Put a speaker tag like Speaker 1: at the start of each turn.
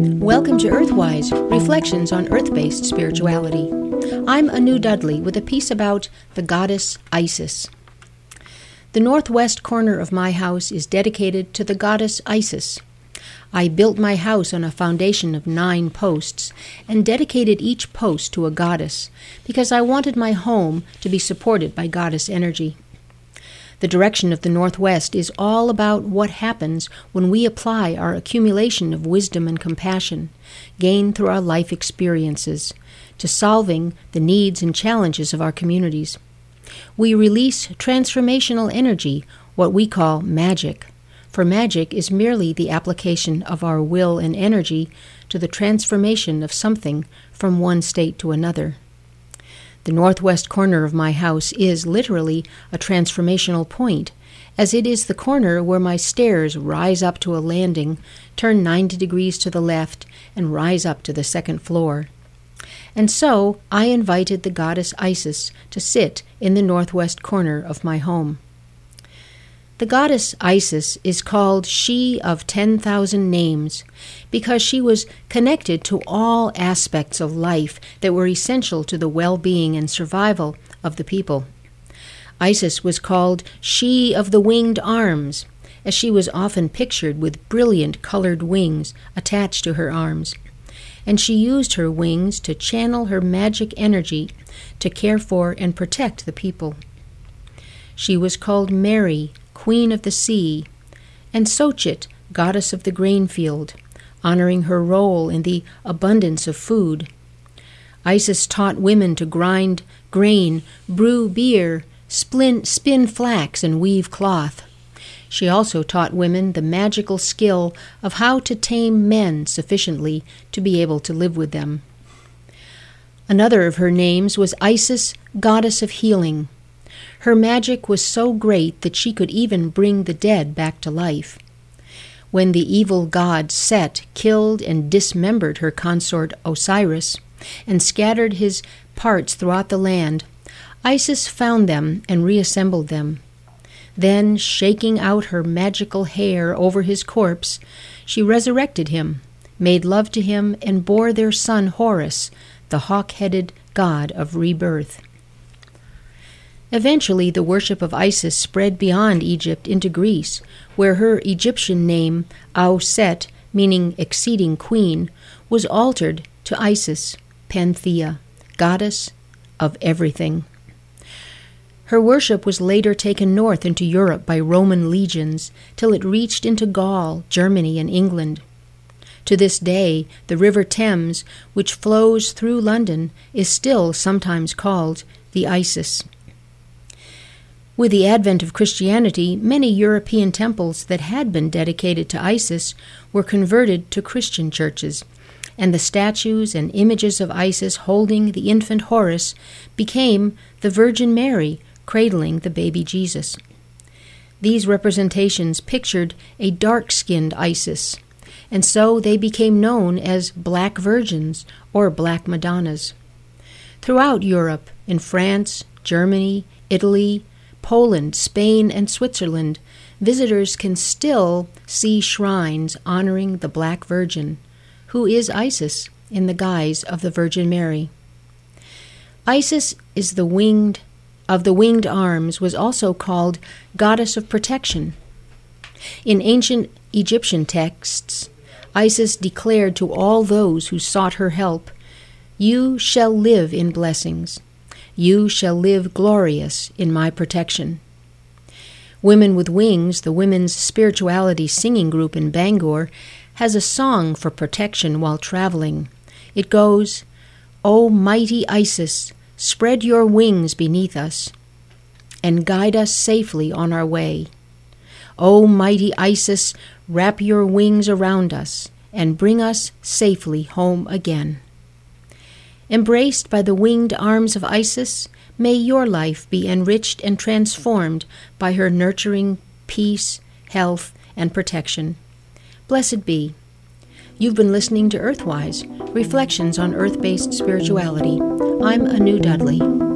Speaker 1: Welcome to Earthwise Reflections on Earth based Spirituality. I'm Anu Dudley with a piece about the goddess Isis. The northwest corner of my house is dedicated to the goddess Isis. I built my house on a foundation of nine posts and dedicated each post to a goddess because I wanted my home to be supported by goddess energy. The direction of the Northwest is all about what happens when we apply our accumulation of wisdom and compassion, gained through our life experiences, to solving the needs and challenges of our communities. We release transformational energy, what we call magic. For magic is merely the application of our will and energy to the transformation of something from one state to another. The northwest corner of my house is literally a transformational point, as it is the corner where my stairs rise up to a landing, turn 90 degrees to the left, and rise up to the second floor. And so I invited the goddess Isis to sit in the northwest corner of my home. The goddess Isis is called She of Ten Thousand Names because she was connected to all aspects of life that were essential to the well being and survival of the people. Isis was called She of the Winged Arms, as she was often pictured with brilliant colored wings attached to her arms. And she used her wings to channel her magic energy to care for and protect the people. She was called Mary, Queen of the Sea, and Sochit, Goddess of the Grain Field, honoring her role in the abundance of food. Isis taught women to grind grain, brew beer, spin, spin flax, and weave cloth. She also taught women the magical skill of how to tame men sufficiently to be able to live with them. Another of her names was Isis, Goddess of Healing. Her magic was so great that she could even bring the dead back to life. When the evil god Set killed and dismembered her consort Osiris and scattered his parts throughout the land, Isis found them and reassembled them. Then, shaking out her magical hair over his corpse, she resurrected him, made love to him, and bore their son Horus, the hawk headed god of rebirth. Eventually, the worship of Isis spread beyond Egypt into Greece, where her Egyptian name, Auset, meaning exceeding queen, was altered to Isis, Panthea, goddess of everything. Her worship was later taken north into Europe by Roman legions till it reached into Gaul, Germany, and England. To this day, the River Thames, which flows through London, is still sometimes called the Isis. With the advent of Christianity, many European temples that had been dedicated to Isis were converted to Christian churches, and the statues and images of Isis holding the infant Horus became the Virgin Mary cradling the baby Jesus. These representations pictured a dark skinned Isis, and so they became known as Black Virgins or Black Madonnas. Throughout Europe, in France, Germany, Italy, Poland, Spain, and Switzerland, visitors can still see shrines honoring the Black Virgin, who is Isis in the guise of the Virgin Mary. Isis is the winged of the winged arms was also called goddess of protection. In ancient Egyptian texts, Isis declared to all those who sought her help, You shall live in blessings. You shall live glorious in my protection. Women with Wings, the women's spirituality singing group in Bangor, has a song for protection while traveling. It goes, O mighty Isis, spread your wings beneath us and guide us safely on our way. O mighty Isis, wrap your wings around us and bring us safely home again. Embraced by the winged arms of Isis, may your life be enriched and transformed by her nurturing peace, health, and protection. Blessed be. You've been listening to Earthwise Reflections on Earth based Spirituality. I'm Anu Dudley.